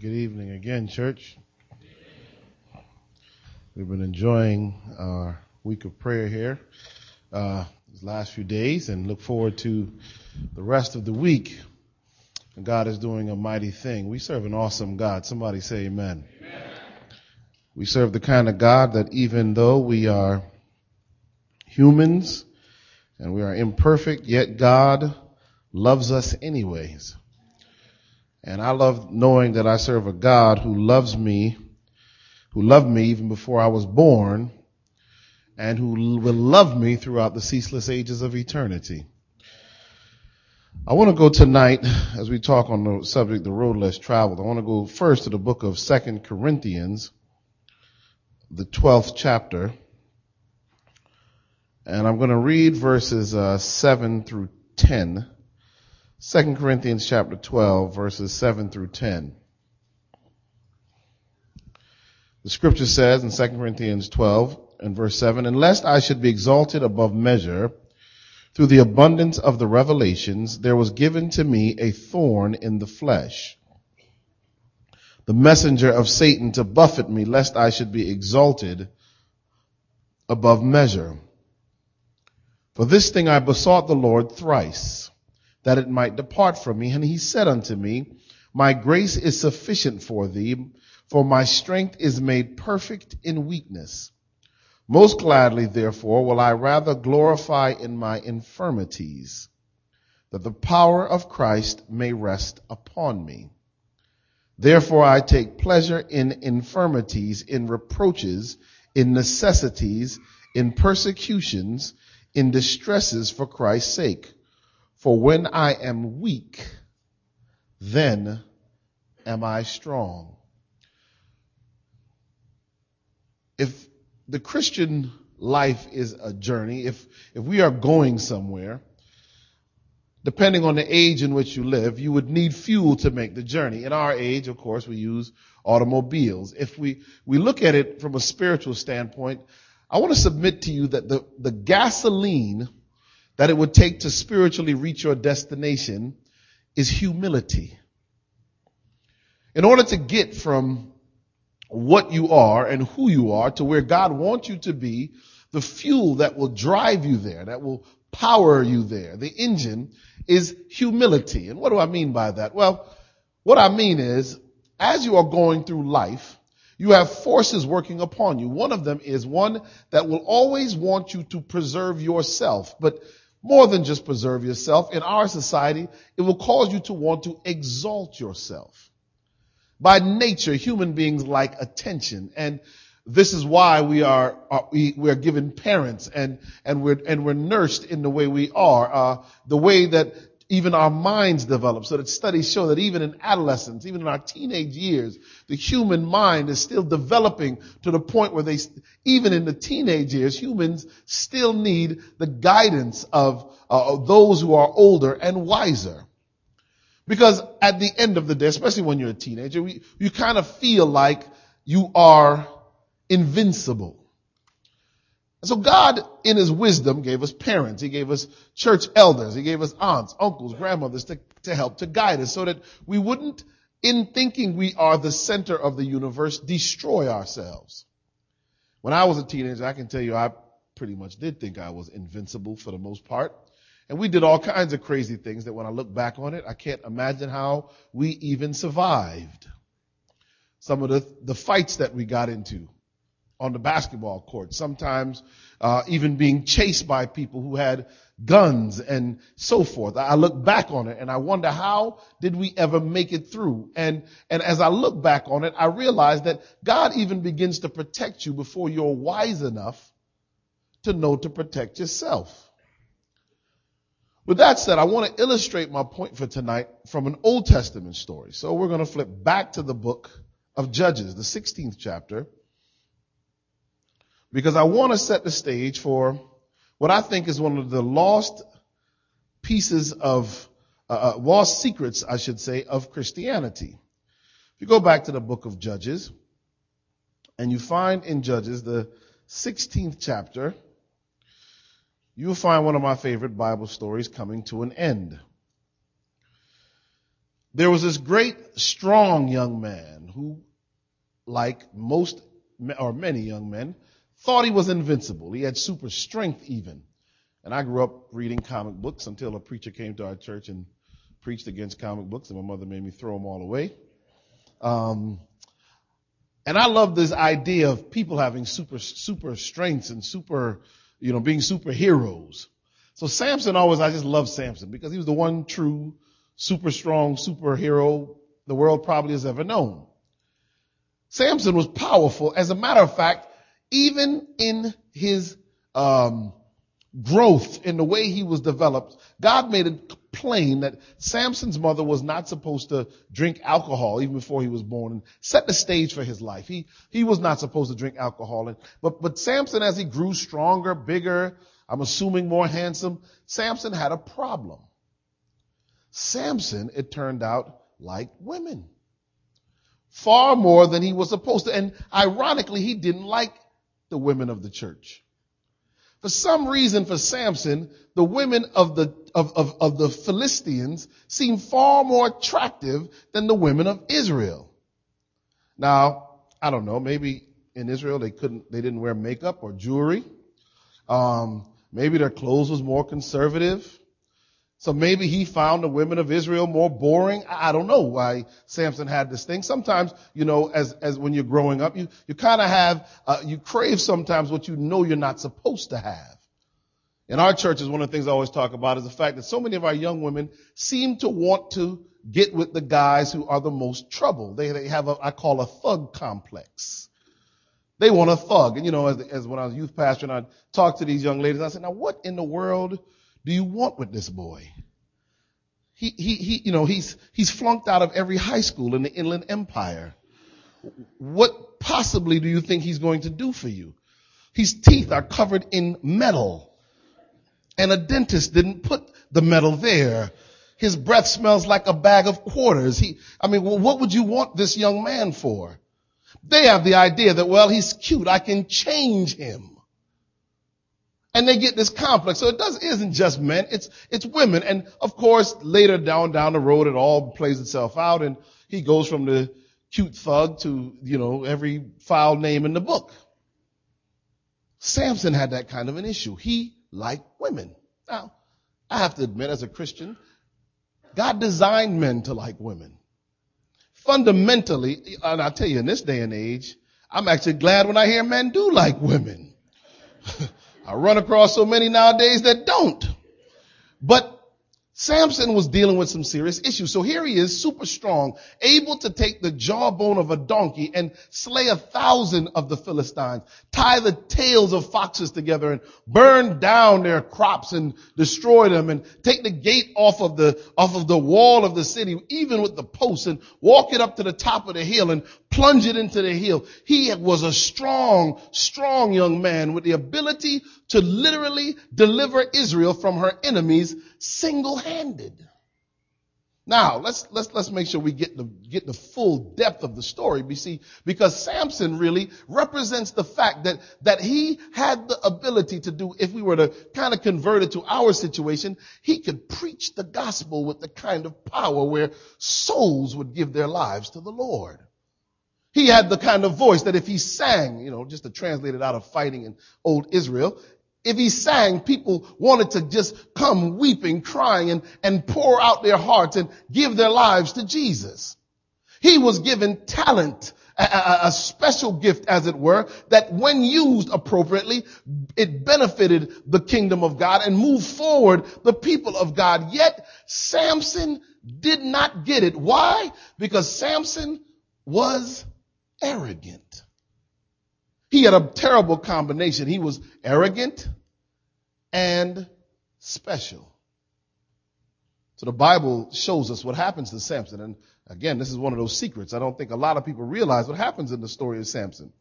Good evening again, church. We've been enjoying our week of prayer here uh, these last few days and look forward to the rest of the week. God is doing a mighty thing. We serve an awesome God. Somebody say amen. amen. We serve the kind of God that even though we are humans and we are imperfect, yet God loves us anyways. And I love knowing that I serve a God who loves me, who loved me even before I was born, and who will love me throughout the ceaseless ages of eternity. I want to go tonight, as we talk on the subject, the road less traveled, I want to go first to the book of Second Corinthians, the 12th chapter, and I'm going to read verses uh, 7 through 10. 2 Corinthians chapter 12 verses 7 through 10. The scripture says in 2 Corinthians 12 and verse 7, And lest I should be exalted above measure through the abundance of the revelations, there was given to me a thorn in the flesh, the messenger of Satan to buffet me, lest I should be exalted above measure. For this thing I besought the Lord thrice that it might depart from me. And he said unto me, my grace is sufficient for thee, for my strength is made perfect in weakness. Most gladly, therefore, will I rather glorify in my infirmities, that the power of Christ may rest upon me. Therefore I take pleasure in infirmities, in reproaches, in necessities, in persecutions, in distresses for Christ's sake. For when I am weak, then am I strong. If the Christian life is a journey, if, if we are going somewhere, depending on the age in which you live, you would need fuel to make the journey. In our age, of course, we use automobiles. If we, we look at it from a spiritual standpoint, I want to submit to you that the, the gasoline that it would take to spiritually reach your destination is humility. In order to get from what you are and who you are to where God wants you to be, the fuel that will drive you there, that will power you there, the engine is humility. And what do I mean by that? Well, what I mean is, as you are going through life, you have forces working upon you. One of them is one that will always want you to preserve yourself. But more than just preserve yourself. In our society, it will cause you to want to exalt yourself. By nature, human beings like attention and this is why we are, are we, we, are given parents and and we're and we're nursed in the way we are, uh, the way that even our minds develop. So that studies show that even in adolescence, even in our teenage years, the human mind is still developing to the point where they, even in the teenage years, humans still need the guidance of, uh, those who are older and wiser. Because at the end of the day, especially when you're a teenager, we, you kind of feel like you are invincible. So God, in His wisdom, gave us parents. He gave us church elders. He gave us aunts, uncles, grandmothers to, to help, to guide us so that we wouldn't, in thinking we are the center of the universe, destroy ourselves. When I was a teenager, I can tell you I pretty much did think I was invincible for the most part. And we did all kinds of crazy things that when I look back on it, I can't imagine how we even survived. Some of the, the fights that we got into on the basketball court, sometimes uh, even being chased by people who had guns and so forth. I look back on it and I wonder how did we ever make it through? And, and as I look back on it, I realize that God even begins to protect you before you're wise enough to know to protect yourself. With that said, I want to illustrate my point for tonight from an Old Testament story. So we're going to flip back to the book of Judges, the 16th chapter because I want to set the stage for what I think is one of the lost pieces of, uh, uh, lost secrets, I should say, of Christianity. If you go back to the book of Judges, and you find in Judges the 16th chapter, you'll find one of my favorite Bible stories coming to an end. there was this great, strong young man who, like most or many young men, thought he was invincible. He had super strength even. And I grew up reading comic books until a preacher came to our church and preached against comic books, and my mother made me throw them all away. Um, and I love this idea of people having super, super strengths and super, you know, being superheroes. So Samson always, I just love Samson because he was the one true, super strong superhero the world probably has ever known. Samson was powerful. As a matter of fact, even in his um, growth in the way he was developed, God made it plain that Samson's mother was not supposed to drink alcohol even before he was born and set the stage for his life. He, he was not supposed to drink alcohol. And, but, but Samson, as he grew stronger, bigger, I'm assuming more handsome, Samson had a problem. Samson, it turned out, liked women. Far more than he was supposed to. And ironically, he didn't like the women of the church. For some reason for Samson, the women of the, of, of, of the Philistines seemed far more attractive than the women of Israel. Now, I don't know, maybe in Israel they couldn't, they didn't wear makeup or jewelry. Um, maybe their clothes was more conservative. So maybe he found the women of Israel more boring. I don't know why Samson had this thing. Sometimes, you know, as, as when you're growing up, you, you kind of have, uh, you crave sometimes what you know you're not supposed to have. In our churches, one of the things I always talk about is the fact that so many of our young women seem to want to get with the guys who are the most trouble. They, they have a, I call a thug complex. They want a thug. And you know, as, as when I was youth pastor and I talked to these young ladies, I said, now what in the world do you want with this boy? He, he, he, you know, he's, he's flunked out of every high school in the Inland Empire. What possibly do you think he's going to do for you? His teeth are covered in metal. And a dentist didn't put the metal there. His breath smells like a bag of quarters. He, I mean, well, what would you want this young man for? They have the idea that, well, he's cute. I can change him. And they get this complex. So it does, isn't just men, it's, it's women. And of course, later down, down the road, it all plays itself out and he goes from the cute thug to, you know, every foul name in the book. Samson had that kind of an issue. He liked women. Now, I have to admit, as a Christian, God designed men to like women. Fundamentally, and I'll tell you, in this day and age, I'm actually glad when I hear men do like women. I run across so many nowadays that don't. But Samson was dealing with some serious issues. So here he is, super strong, able to take the jawbone of a donkey and slay a thousand of the Philistines, tie the tails of foxes together and burn down their crops and destroy them and take the gate off of the, off of the wall of the city, even with the posts and walk it up to the top of the hill and plunge it into the hill. He was a strong, strong young man with the ability to literally deliver Israel from her enemies single-handed. Now, let's, let's, let's make sure we get the, get the full depth of the story. You see, because Samson really represents the fact that, that he had the ability to do, if we were to kind of convert it to our situation, he could preach the gospel with the kind of power where souls would give their lives to the Lord. He had the kind of voice that if he sang, you know, just to translate it out of fighting in old Israel, if he sang, people wanted to just come weeping, crying, and, and pour out their hearts and give their lives to Jesus. He was given talent, a, a, a, special gift as it were, that when used appropriately, it benefited the kingdom of God and moved forward the people of God. Yet Samson did not get it. Why? Because Samson was arrogant. He had a terrible combination. He was arrogant and special. So the Bible shows us what happens to Samson. And again, this is one of those secrets. I don't think a lot of people realize what happens in the story of Samson.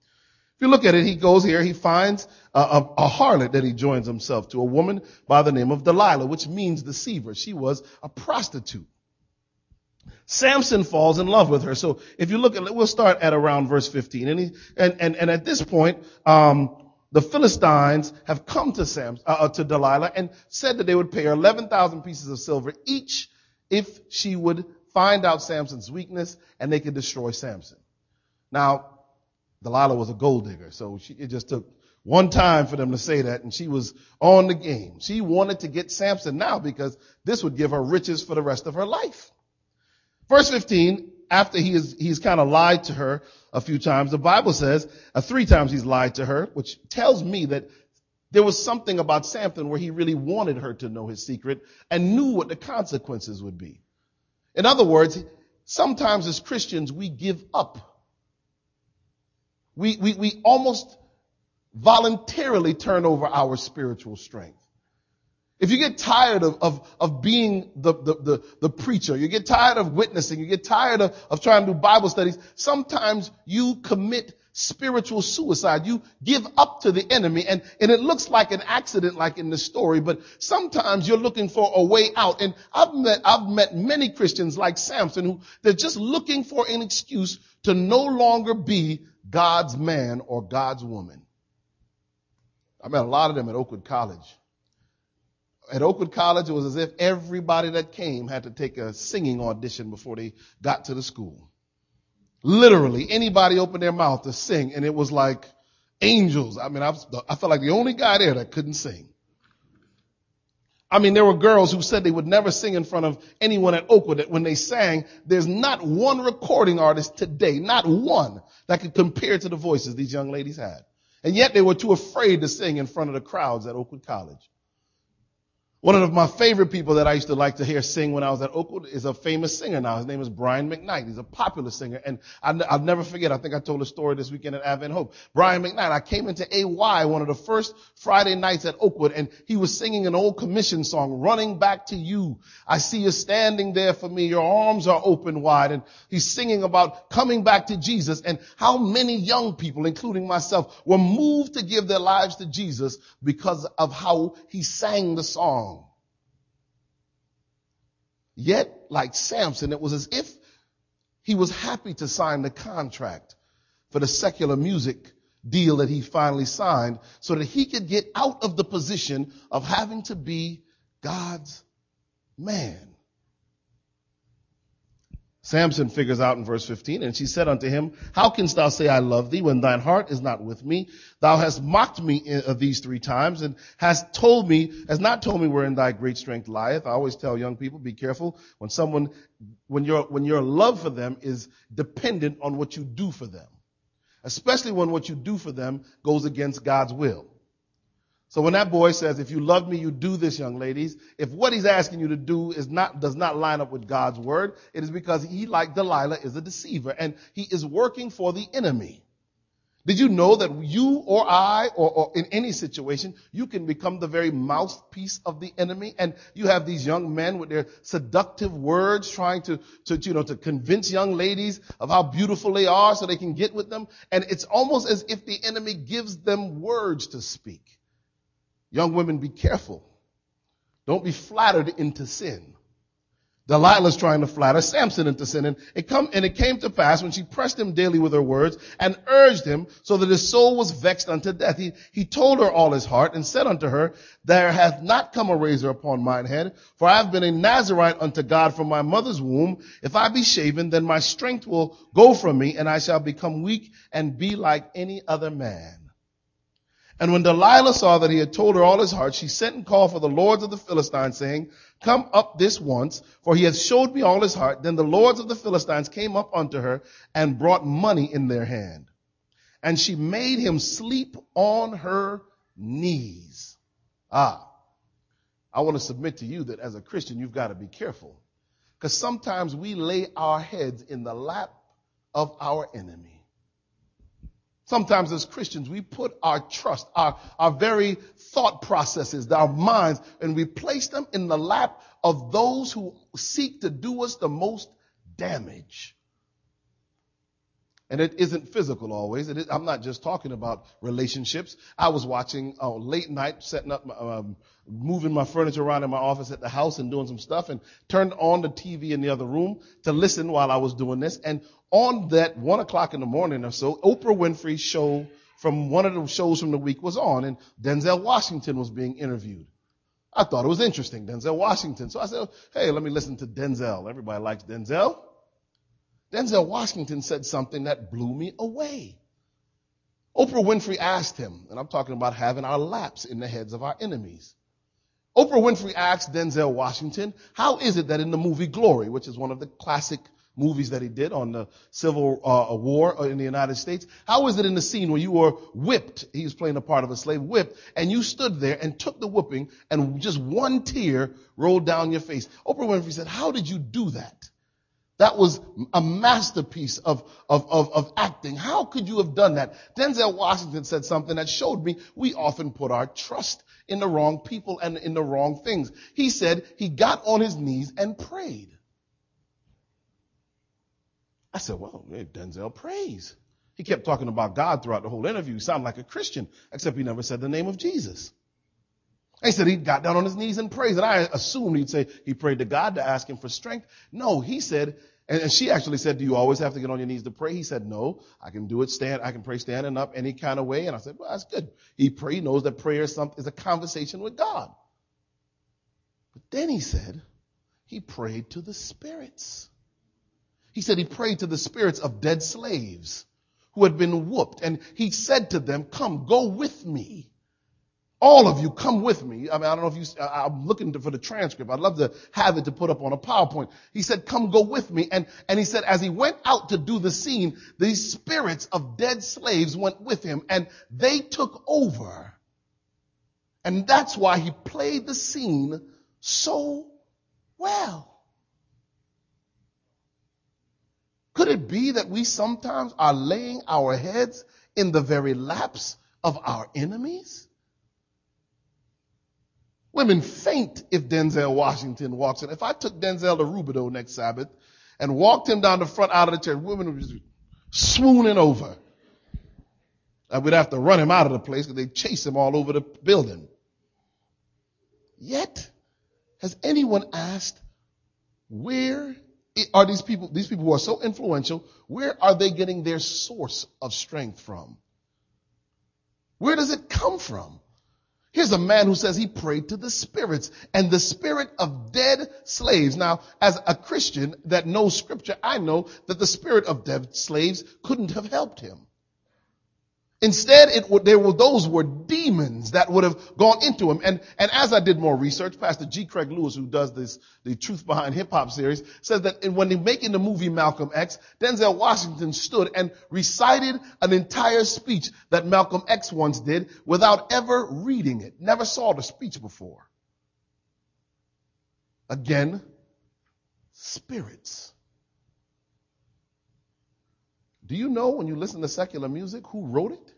If you look at it, he goes here, he finds a, a, a, harlot that he joins himself to, a woman by the name of Delilah, which means deceiver. She was a prostitute. Samson falls in love with her. So if you look at, we'll start at around verse 15. And, he, and, and, and at this point, um, the Philistines have come to Samson, uh, uh, to Delilah and said that they would pay her 11,000 pieces of silver each if she would find out Samson's weakness and they could destroy Samson. Now, Delilah was a gold digger, so she, it just took one time for them to say that and she was on the game. She wanted to get Samson now because this would give her riches for the rest of her life. Verse 15, after he is, he's kind of lied to her a few times, the Bible says, uh, three times he's lied to her, which tells me that there was something about Samson where he really wanted her to know his secret and knew what the consequences would be. In other words, sometimes as Christians, we give up. We, we, we almost voluntarily turn over our spiritual strength. If you get tired of, of, of being the, the, the, the, preacher, you get tired of witnessing, you get tired of, of trying to do Bible studies, sometimes you commit spiritual suicide. You give up to the enemy and, and it looks like an accident like in the story, but sometimes you're looking for a way out. And I've met, I've met many Christians like Samson who they're just looking for an excuse to no longer be God's man or God's woman. I met a lot of them at Oakwood College. At Oakwood College, it was as if everybody that came had to take a singing audition before they got to the school. Literally, anybody opened their mouth to sing, and it was like angels. I mean, I, was, I felt like the only guy there that couldn't sing. I mean, there were girls who said they would never sing in front of anyone at Oakwood. That when they sang, there's not one recording artist today, not one, that could compare to the voices these young ladies had. And yet they were too afraid to sing in front of the crowds at Oakwood College. One of my favorite people that I used to like to hear sing when I was at Oakwood is a famous singer now. His name is Brian McKnight. He's a popular singer. And I'll never forget, I think I told a story this weekend at Advent Hope. Brian McKnight, I came into AY one of the first Friday nights at Oakwood and he was singing an old commission song, Running Back to You. I see you standing there for me. Your arms are open wide. And he's singing about coming back to Jesus and how many young people, including myself, were moved to give their lives to Jesus because of how he sang the song. Yet, like Samson, it was as if he was happy to sign the contract for the secular music deal that he finally signed so that he could get out of the position of having to be God's man. Samson figures out in verse 15, and she said unto him, How canst thou say I love thee when thine heart is not with me? Thou hast mocked me eh, of these three times and hast told me, has not told me wherein thy great strength lieth. I always tell young people, be careful when someone, when your, when your love for them is dependent on what you do for them. Especially when what you do for them goes against God's will. So when that boy says, if you love me, you do this, young ladies, if what he's asking you to do is not, does not line up with God's word, it is because he, like Delilah, is a deceiver and he is working for the enemy. Did you know that you or I or, or, in any situation, you can become the very mouthpiece of the enemy? And you have these young men with their seductive words trying to, to, you know, to convince young ladies of how beautiful they are so they can get with them. And it's almost as if the enemy gives them words to speak. Young women, be careful. Don't be flattered into sin. Delilah's trying to flatter Samson into sin. And it come, and it came to pass when she pressed him daily with her words and urged him so that his soul was vexed unto death. He, he told her all his heart and said unto her, there hath not come a razor upon mine head, for I have been a Nazarite unto God from my mother's womb. If I be shaven, then my strength will go from me and I shall become weak and be like any other man. And when Delilah saw that he had told her all his heart, she sent and called for the lords of the Philistines, saying, Come up this once, for he has showed me all his heart. Then the lords of the Philistines came up unto her and brought money in their hand. And she made him sleep on her knees. Ah, I want to submit to you that as a Christian, you've got to be careful. Because sometimes we lay our heads in the lap of our enemy. Sometimes as Christians, we put our trust, our, our very thought processes, our minds, and we place them in the lap of those who seek to do us the most damage. And it isn't physical always. I'm not just talking about relationships. I was watching uh, late night, setting up, um, moving my furniture around in my office at the house and doing some stuff and turned on the TV in the other room to listen while I was doing this. And on that one o'clock in the morning or so, Oprah Winfrey's show from one of the shows from the week was on and Denzel Washington was being interviewed. I thought it was interesting, Denzel Washington. So I said, hey, let me listen to Denzel. Everybody likes Denzel. Denzel Washington said something that blew me away. Oprah Winfrey asked him, and I'm talking about having our laps in the heads of our enemies. Oprah Winfrey asked Denzel Washington, how is it that in the movie Glory, which is one of the classic movies that he did on the Civil uh, War in the United States, how is it in the scene where you were whipped, he was playing the part of a slave, whipped, and you stood there and took the whipping and just one tear rolled down your face? Oprah Winfrey said, how did you do that? That was a masterpiece of, of, of, of, acting. How could you have done that? Denzel Washington said something that showed me we often put our trust in the wrong people and in the wrong things. He said he got on his knees and prayed. I said, well, Denzel prays. He kept talking about God throughout the whole interview. He sounded like a Christian, except he never said the name of Jesus. He said he got down on his knees and prayed. And I assumed he'd say he prayed to God to ask him for strength. No, he said, and she actually said, do you always have to get on your knees to pray? He said, no, I can do it stand, I can pray standing up any kind of way. And I said, well, that's good. He pray, he knows that prayer is, something, is a conversation with God. But then he said, he prayed to the spirits. He said he prayed to the spirits of dead slaves who had been whooped. And he said to them, come, go with me all of you come with me. I mean, I don't know if you, I'm looking for the transcript. I'd love to have it to put up on a PowerPoint. He said, come go with me. And, and he said, as he went out to do the scene, these spirits of dead slaves went with him and they took over. And that's why he played the scene so well. Could it be that we sometimes are laying our heads in the very laps of our enemies? Women faint if Denzel Washington walks in. If I took Denzel to Rubidoux next Sabbath and walked him down the front out of the church, women would be swooning over. And we'd have to run him out of the place because they'd chase him all over the building. Yet, has anyone asked, where are these people, these people who are so influential, where are they getting their source of strength from? Where does it come from? Here's a man who says he prayed to the spirits and the spirit of dead slaves. Now, as a Christian that knows scripture, I know that the spirit of dead slaves couldn't have helped him. Instead, it there were those were demons that would have gone into him. And, and as I did more research, Pastor G. Craig Lewis, who does this, the Truth Behind Hip Hop series, says that when they making the movie Malcolm X, Denzel Washington stood and recited an entire speech that Malcolm X once did without ever reading it. Never saw the speech before. Again, spirits. Do you know when you listen to secular music who wrote it?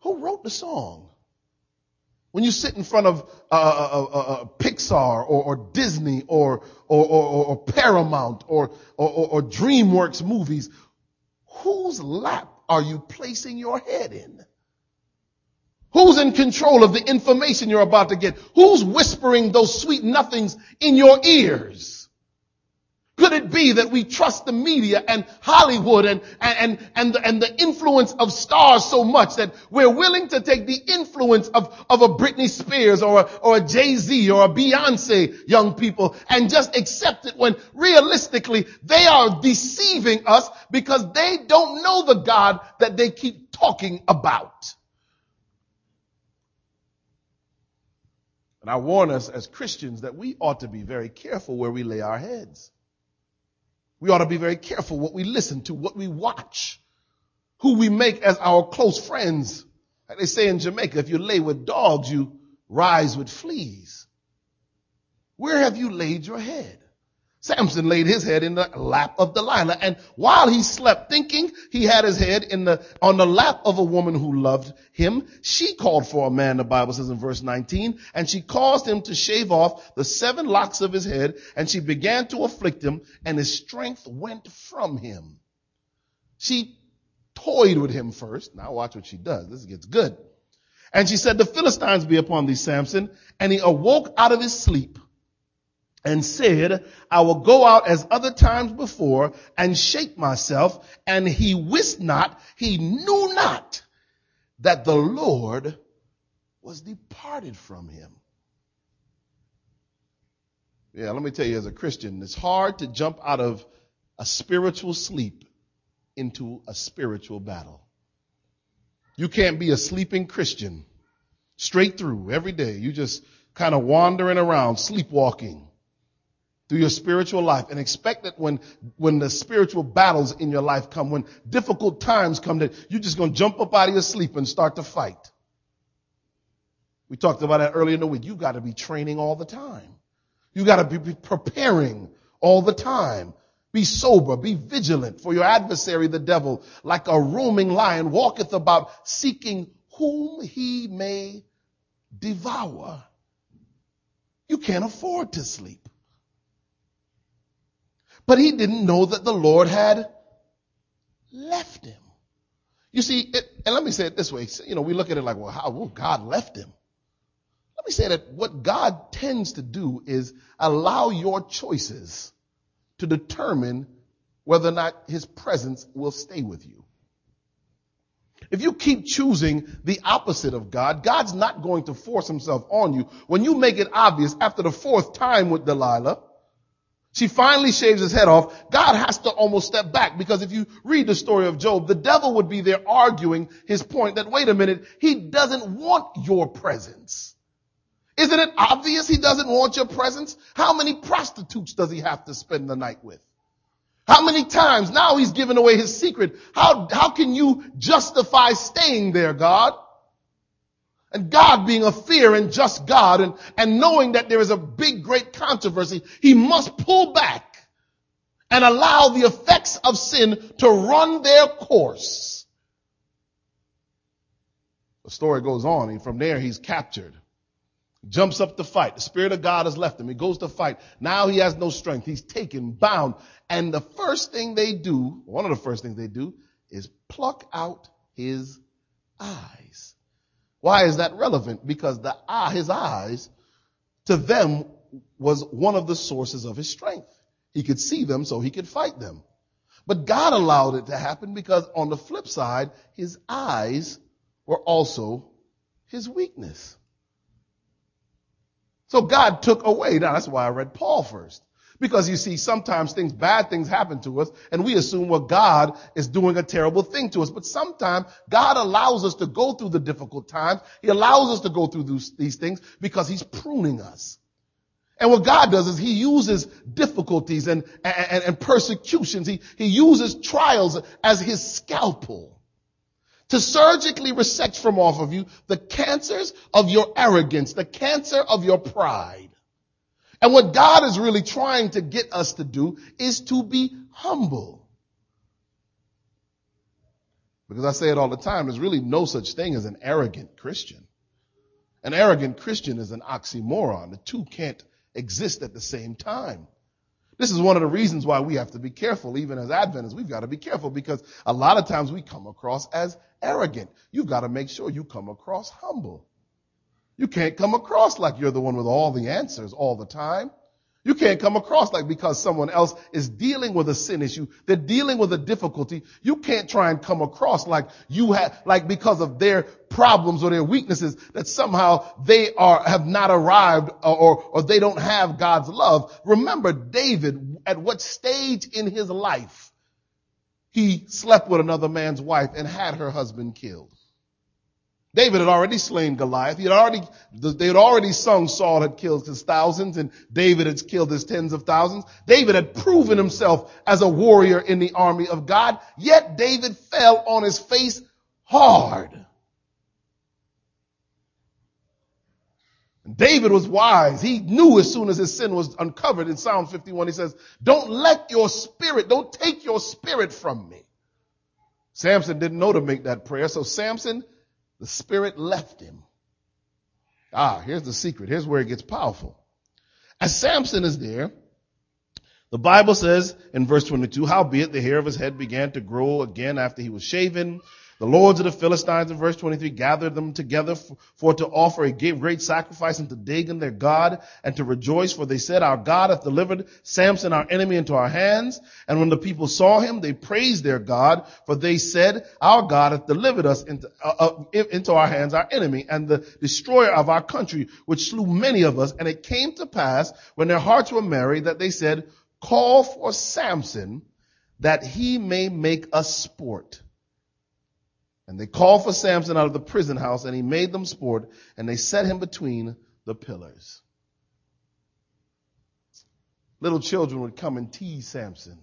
Who wrote the song? When you sit in front of uh, uh, uh, Pixar or, or Disney or, or, or, or Paramount or, or DreamWorks movies, whose lap are you placing your head in? Who's in control of the information you're about to get? Who's whispering those sweet nothings in your ears? Could it be that we trust the media and Hollywood and, and, and, the, and the influence of stars so much that we're willing to take the influence of, of a Britney Spears or a, or a Jay-Z or a Beyonce young people and just accept it when realistically they are deceiving us because they don't know the God that they keep talking about. And I warn us as Christians that we ought to be very careful where we lay our heads. We ought to be very careful what we listen to, what we watch, who we make as our close friends. Like they say in Jamaica, if you lay with dogs, you rise with fleas. Where have you laid your head? Samson laid his head in the lap of Delilah. And while he slept thinking he had his head in the, on the lap of a woman who loved him, she called for a man, the Bible says in verse 19, and she caused him to shave off the seven locks of his head, and she began to afflict him, and his strength went from him. She toyed with him first. Now watch what she does. This gets good. And she said, the Philistines be upon thee, Samson. And he awoke out of his sleep and said, I will go out as other times before and shake myself. And he wist not, he knew not that the Lord was departed from him. Yeah, let me tell you as a Christian, it's hard to jump out of a spiritual sleep into a spiritual battle. You can't be a sleeping Christian straight through every day. You just kind of wandering around, sleepwalking through your spiritual life and expect that when, when the spiritual battles in your life come, when difficult times come, that you're just going to jump up out of your sleep and start to fight. We talked about that earlier in the week. You got to be training all the time. You got to be preparing all the time. Be sober, be vigilant, for your adversary, the devil, like a roaming lion, walketh about seeking whom he may devour. You can't afford to sleep. But he didn't know that the Lord had left him. You see, it, and let me say it this way. You know, we look at it like, well, how, well, God left him. Let me say that what God tends to do is allow your choices to determine whether or not his presence will stay with you. If you keep choosing the opposite of God, God's not going to force himself on you. When you make it obvious after the fourth time with Delilah, she finally shaves his head off. God has to almost step back because if you read the story of Job, the devil would be there arguing his point that, wait a minute, he doesn't want your presence. Isn't it obvious he doesn't want your presence? How many prostitutes does he have to spend the night with? How many times? Now he's given away his secret. How, how can you justify staying there, God? And God being a fear and just God and, and knowing that there is a big, great controversy, he must pull back and allow the effects of sin to run their course. The story goes on and from there he's captured. Jumps up to fight. The Spirit of God has left him. He goes to fight. Now he has no strength. He's taken, bound. And the first thing they do, one of the first things they do, is pluck out his eyes. Why is that relevant? Because the eye, his eyes, to them, was one of the sources of his strength. He could see them so he could fight them. But God allowed it to happen because on the flip side, his eyes were also his weakness. So God took away. Now that's why I read Paul first. Because you see, sometimes things, bad things happen to us and we assume, well, God is doing a terrible thing to us. But sometimes God allows us to go through the difficult times. He allows us to go through these, these things because he's pruning us. And what God does is he uses difficulties and, and, and persecutions. He, he uses trials as his scalpel to surgically resect from off of you the cancers of your arrogance, the cancer of your pride. And what God is really trying to get us to do is to be humble. Because I say it all the time, there's really no such thing as an arrogant Christian. An arrogant Christian is an oxymoron. The two can't exist at the same time. This is one of the reasons why we have to be careful, even as Adventists. We've got to be careful because a lot of times we come across as arrogant. You've got to make sure you come across humble. You can't come across like you're the one with all the answers all the time. You can't come across like because someone else is dealing with a sin issue, they're dealing with a difficulty. You can't try and come across like you have, like because of their problems or their weaknesses that somehow they are, have not arrived or, or, they don't have God's love. Remember David, at what stage in his life he slept with another man's wife and had her husband killed. David had already slain Goliath. He had already, they had already sung Saul had killed his thousands and David had killed his tens of thousands. David had proven himself as a warrior in the army of God, yet David fell on his face hard. David was wise. He knew as soon as his sin was uncovered in Psalm 51, he says, don't let your spirit, don't take your spirit from me. Samson didn't know to make that prayer. So Samson the Spirit left him. Ah, here's the secret. Here's where it gets powerful. As Samson is there, the Bible says in verse 22, howbeit the hair of his head began to grow again after he was shaven, The lords of the Philistines in verse 23 gathered them together for, to offer a great sacrifice unto Dagon their God and to rejoice for they said, our God hath delivered Samson our enemy into our hands. And when the people saw him, they praised their God for they said, our God hath delivered us into, uh, uh, into our hands, our enemy and the destroyer of our country, which slew many of us. And it came to pass when their hearts were merry that they said, call for Samson that he may make us sport. And they called for Samson out of the prison house and he made them sport and they set him between the pillars. Little children would come and tease Samson,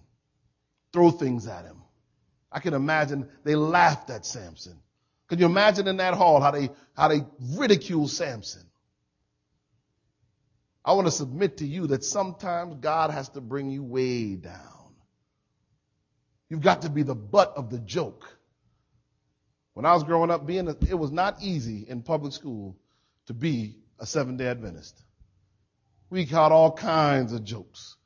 throw things at him. I can imagine they laughed at Samson. Can you imagine in that hall how they, how they ridicule Samson? I want to submit to you that sometimes God has to bring you way down. You've got to be the butt of the joke. When I was growing up, being a, it was not easy in public school to be a seven day Adventist. We caught all kinds of jokes.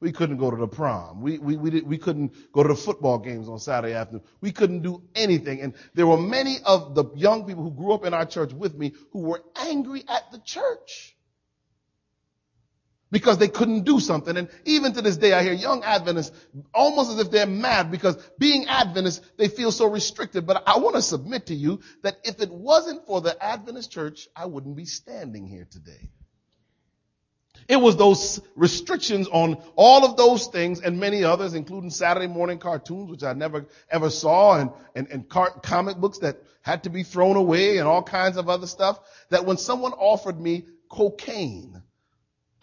We couldn't go to the prom. We, we, we, did, we couldn't go to the football games on Saturday afternoon. We couldn't do anything. And there were many of the young people who grew up in our church with me who were angry at the church because they couldn't do something. And even to this day, I hear young Adventists almost as if they're mad because being Adventist, they feel so restricted. But I want to submit to you that if it wasn't for the Adventist church, I wouldn't be standing here today. It was those restrictions on all of those things and many others, including Saturday morning cartoons, which I never ever saw, and, and, and car- comic books that had to be thrown away and all kinds of other stuff, that when someone offered me cocaine,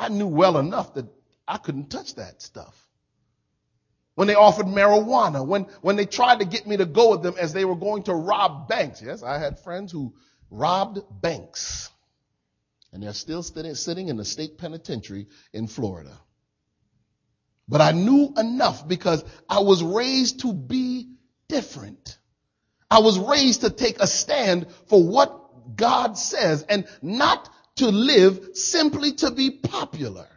I knew well enough that I couldn't touch that stuff. When they offered marijuana, when, when they tried to get me to go with them as they were going to rob banks. Yes, I had friends who robbed banks. And they're still sitting in the state penitentiary in Florida. But I knew enough because I was raised to be different. I was raised to take a stand for what God says and not to live simply to be popular.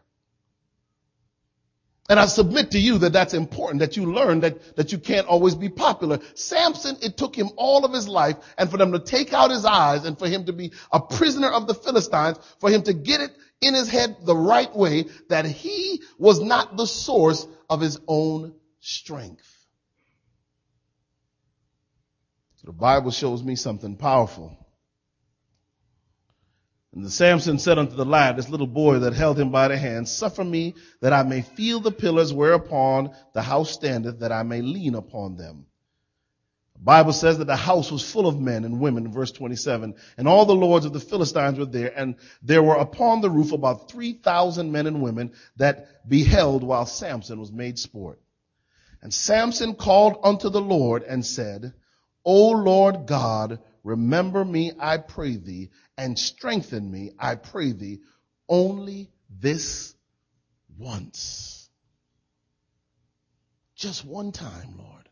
And I submit to you that that's important, that you learn that, that you can't always be popular. Samson, it took him all of his life and for them to take out his eyes and for him to be a prisoner of the Philistines, for him to get it in his head the right way that he was not the source of his own strength. The Bible shows me something powerful. And Samson said unto the lad, this little boy that held him by the hand, suffer me that I may feel the pillars whereupon the house standeth, that I may lean upon them. The Bible says that the house was full of men and women, verse 27, and all the lords of the Philistines were there, and there were upon the roof about 3,000 men and women that beheld while Samson was made sport. And Samson called unto the Lord and said, O Lord God, remember me, I pray thee, and strengthen me, I pray thee, only this once. Just one time, Lord.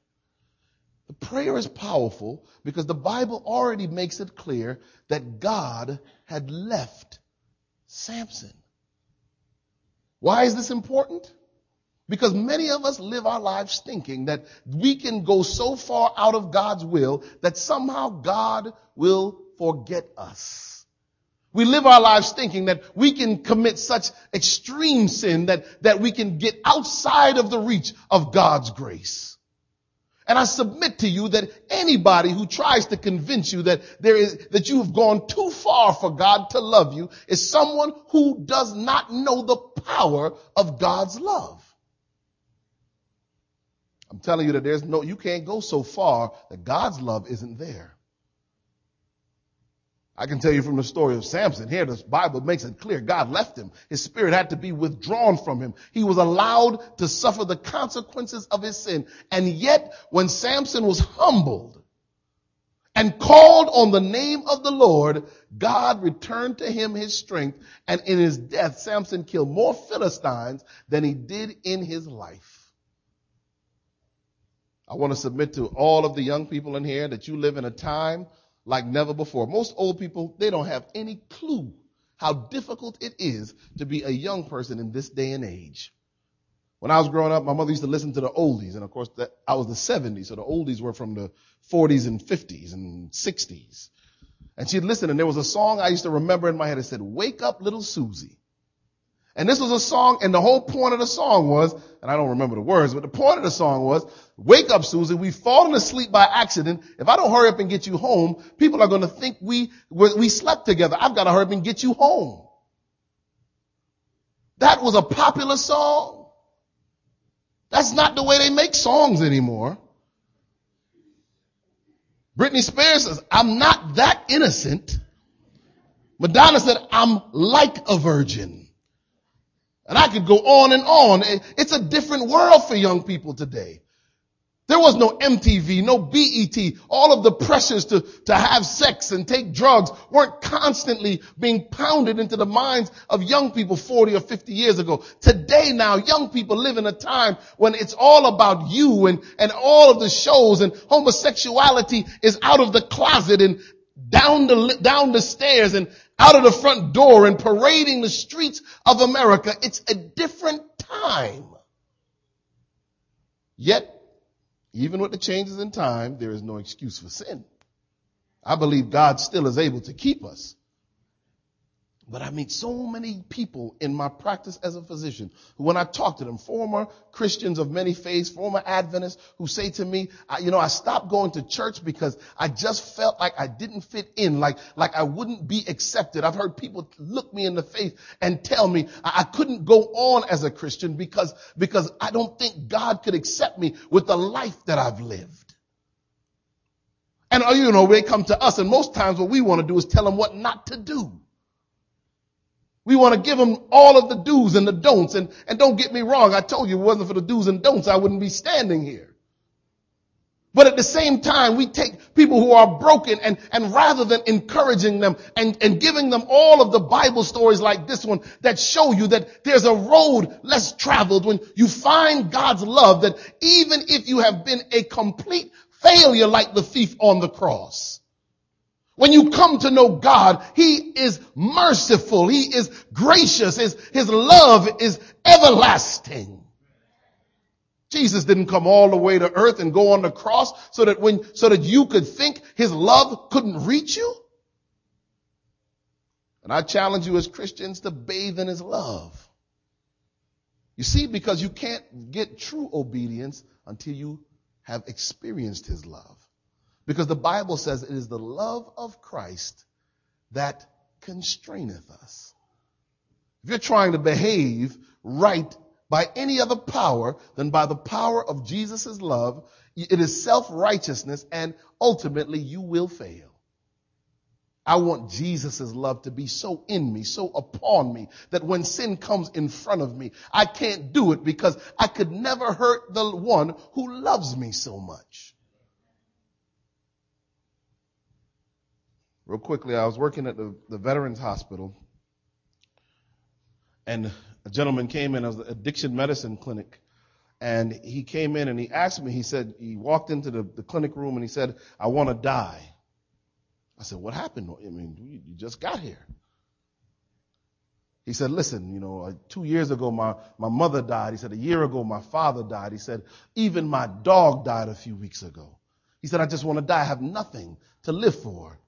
The prayer is powerful because the Bible already makes it clear that God had left Samson. Why is this important? Because many of us live our lives thinking that we can go so far out of God's will that somehow God will forget us. We live our lives thinking that we can commit such extreme sin that, that we can get outside of the reach of God's grace. And I submit to you that anybody who tries to convince you that there is, that you have gone too far for God to love you is someone who does not know the power of God's love. I'm telling you that there's no, you can't go so far that God's love isn't there. I can tell you from the story of Samson here, the Bible makes it clear God left him. His spirit had to be withdrawn from him. He was allowed to suffer the consequences of his sin. And yet, when Samson was humbled and called on the name of the Lord, God returned to him his strength. And in his death, Samson killed more Philistines than he did in his life. I want to submit to all of the young people in here that you live in a time like never before. Most old people, they don't have any clue how difficult it is to be a young person in this day and age. When I was growing up, my mother used to listen to the oldies. And of course, I was the 70s. So the oldies were from the 40s and 50s and 60s. And she'd listen and there was a song I used to remember in my head. It said, wake up little Susie. And this was a song and the whole point of the song was, and I don't remember the words, but the point of the song was, wake up Susie, we've fallen asleep by accident. If I don't hurry up and get you home, people are going to think we, we slept together. I've got to hurry up and get you home. That was a popular song. That's not the way they make songs anymore. Britney Spears says, I'm not that innocent. Madonna said, I'm like a virgin. And I could go on and on. It's a different world for young people today. There was no MTV, no BET. All of the pressures to, to have sex and take drugs weren't constantly being pounded into the minds of young people 40 or 50 years ago. Today now, young people live in a time when it's all about you and, and all of the shows and homosexuality is out of the closet and down the, down the stairs and out of the front door and parading the streets of America. It's a different time. Yet even with the changes in time, there is no excuse for sin. I believe God still is able to keep us. But I meet so many people in my practice as a physician who, when I talk to them, former Christians of many faiths, former Adventists, who say to me, you know, I stopped going to church because I just felt like I didn't fit in, like, like I wouldn't be accepted. I've heard people look me in the face and tell me I, I couldn't go on as a Christian because, because I don't think God could accept me with the life that I've lived. And, uh, you know, they come to us and most times what we want to do is tell them what not to do. We want to give them all of the do's and the don'ts. And, and don't get me wrong. I told you it wasn't for the do's and don'ts. I wouldn't be standing here. But at the same time, we take people who are broken and, and rather than encouraging them and, and giving them all of the Bible stories like this one that show you that there's a road less traveled when you find God's love that even if you have been a complete failure like the thief on the cross, when you come to know God, He is merciful. He is gracious. His, His love is everlasting. Jesus didn't come all the way to earth and go on the cross so that when, so that you could think His love couldn't reach you. And I challenge you as Christians to bathe in His love. You see, because you can't get true obedience until you have experienced His love. Because the Bible says it is the love of Christ that constraineth us. If you're trying to behave right by any other power than by the power of Jesus' love, it is self-righteousness and ultimately you will fail. I want Jesus' love to be so in me, so upon me, that when sin comes in front of me, I can't do it because I could never hurt the one who loves me so much. Real quickly, I was working at the, the Veterans Hospital, and a gentleman came in as the addiction medicine clinic. And he came in and he asked me, he said, he walked into the, the clinic room and he said, I want to die. I said, what happened? I mean, you just got here. He said, listen, you know, uh, two years ago my, my mother died. He said, a year ago my father died. He said, even my dog died a few weeks ago. He said, I just want to die. I have nothing to live for.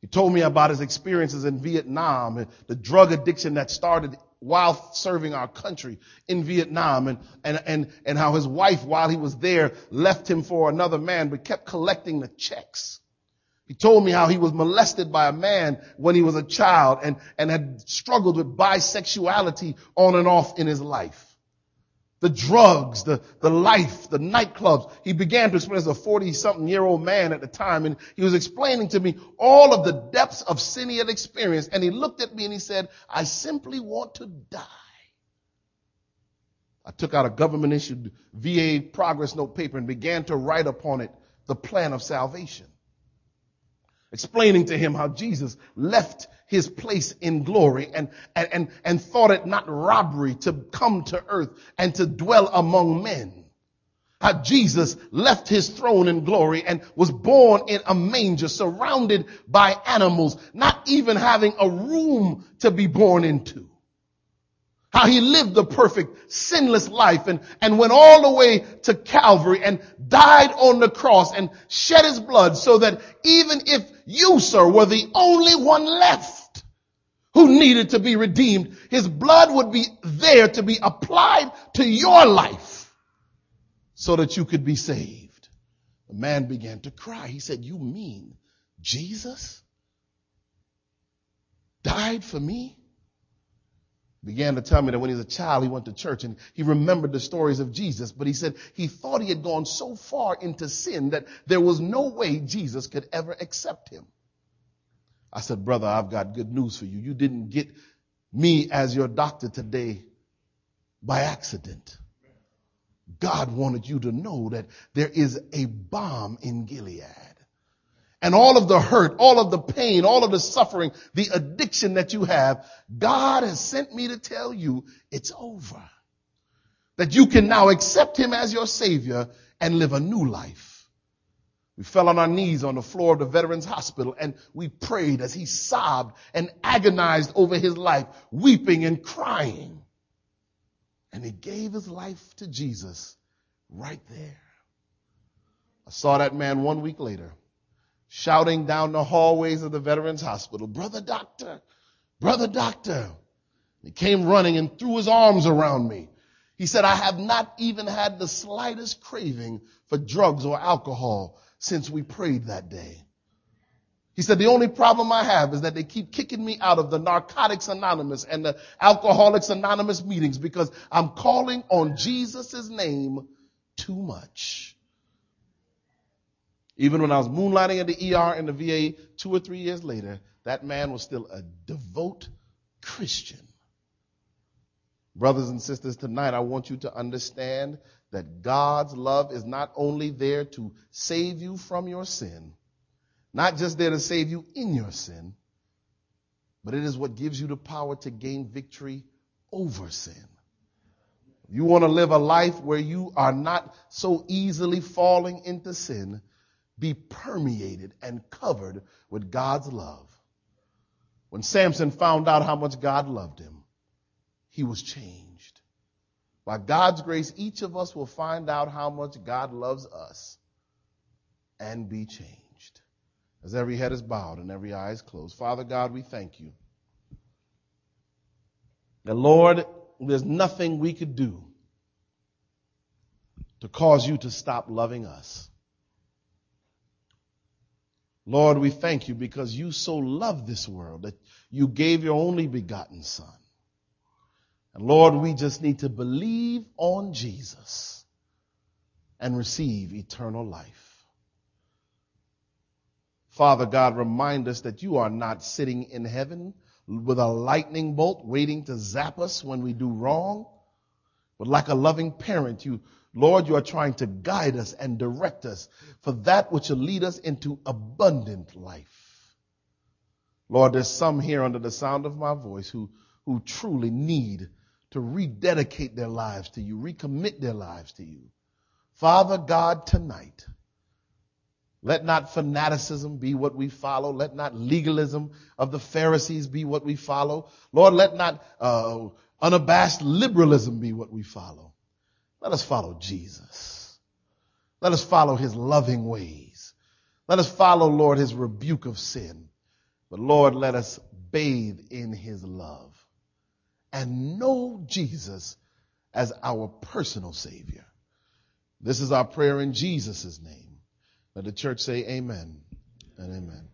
He told me about his experiences in Vietnam and the drug addiction that started while serving our country in Vietnam and, and, and, and how his wife, while he was there, left him for another man, but kept collecting the checks. He told me how he was molested by a man when he was a child and, and had struggled with bisexuality on and off in his life the drugs, the, the life, the nightclubs. He began to explain as a 40 something year old man at the time and he was explaining to me all of the depths of sin he had experienced and he looked at me and he said, I simply want to die. I took out a government issued VA progress note paper and began to write upon it the plan of salvation. Explaining to him how Jesus left his place in glory and, and, and, and thought it not robbery to come to earth and to dwell among men. How Jesus left his throne in glory and was born in a manger surrounded by animals, not even having a room to be born into. How he lived the perfect, sinless life and, and went all the way to Calvary and died on the cross and shed his blood so that even if you, sir, were the only one left who needed to be redeemed, his blood would be there to be applied to your life so that you could be saved. The man began to cry. He said, you mean Jesus died for me? Began to tell me that when he was a child, he went to church and he remembered the stories of Jesus, but he said he thought he had gone so far into sin that there was no way Jesus could ever accept him. I said, brother, I've got good news for you. You didn't get me as your doctor today by accident. God wanted you to know that there is a balm in Gilead and all of the hurt, all of the pain, all of the suffering, the addiction that you have, God has sent me to tell you it's over. That you can now accept Him as your Savior and live a new life. We fell on our knees on the floor of the Veterans Hospital and we prayed as he sobbed and agonized over his life, weeping and crying. And he gave his life to Jesus right there. I saw that man one week later shouting down the hallways of the Veterans Hospital, Brother Doctor, Brother Doctor. He came running and threw his arms around me. He said, I have not even had the slightest craving for drugs or alcohol since we prayed that day. He said, the only problem I have is that they keep kicking me out of the Narcotics Anonymous and the Alcoholics Anonymous meetings because I'm calling on Jesus' name too much. Even when I was moonlighting at the ER and the VA two or three years later, that man was still a devout Christian. Brothers and sisters, tonight I want you to understand that God's love is not only there to save you from your sin, not just there to save you in your sin, but it is what gives you the power to gain victory over sin. You want to live a life where you are not so easily falling into sin, be permeated and covered with God's love. When Samson found out how much God loved him, he was changed. By God's grace, each of us will find out how much God loves us and be changed. As every head is bowed and every eye is closed. Father God, we thank you. The Lord, there's nothing we could do to cause you to stop loving us. Lord, we thank you because you so love this world that you gave your only begotten son. And Lord, we just need to believe on Jesus and receive eternal life. Father God, remind us that you are not sitting in heaven with a lightning bolt waiting to zap us when we do wrong, but like a loving parent, you Lord, you are trying to guide us and direct us for that which will lead us into abundant life. Lord, there's some here under the sound of my voice who, who truly need to rededicate their lives to you, recommit their lives to you. Father God, tonight, let not fanaticism be what we follow. Let not legalism of the Pharisees be what we follow. Lord, let not uh, unabashed liberalism be what we follow. Let us follow Jesus. Let us follow his loving ways. Let us follow, Lord, his rebuke of sin. But Lord, let us bathe in his love and know Jesus as our personal savior. This is our prayer in Jesus' name. Let the church say amen and amen.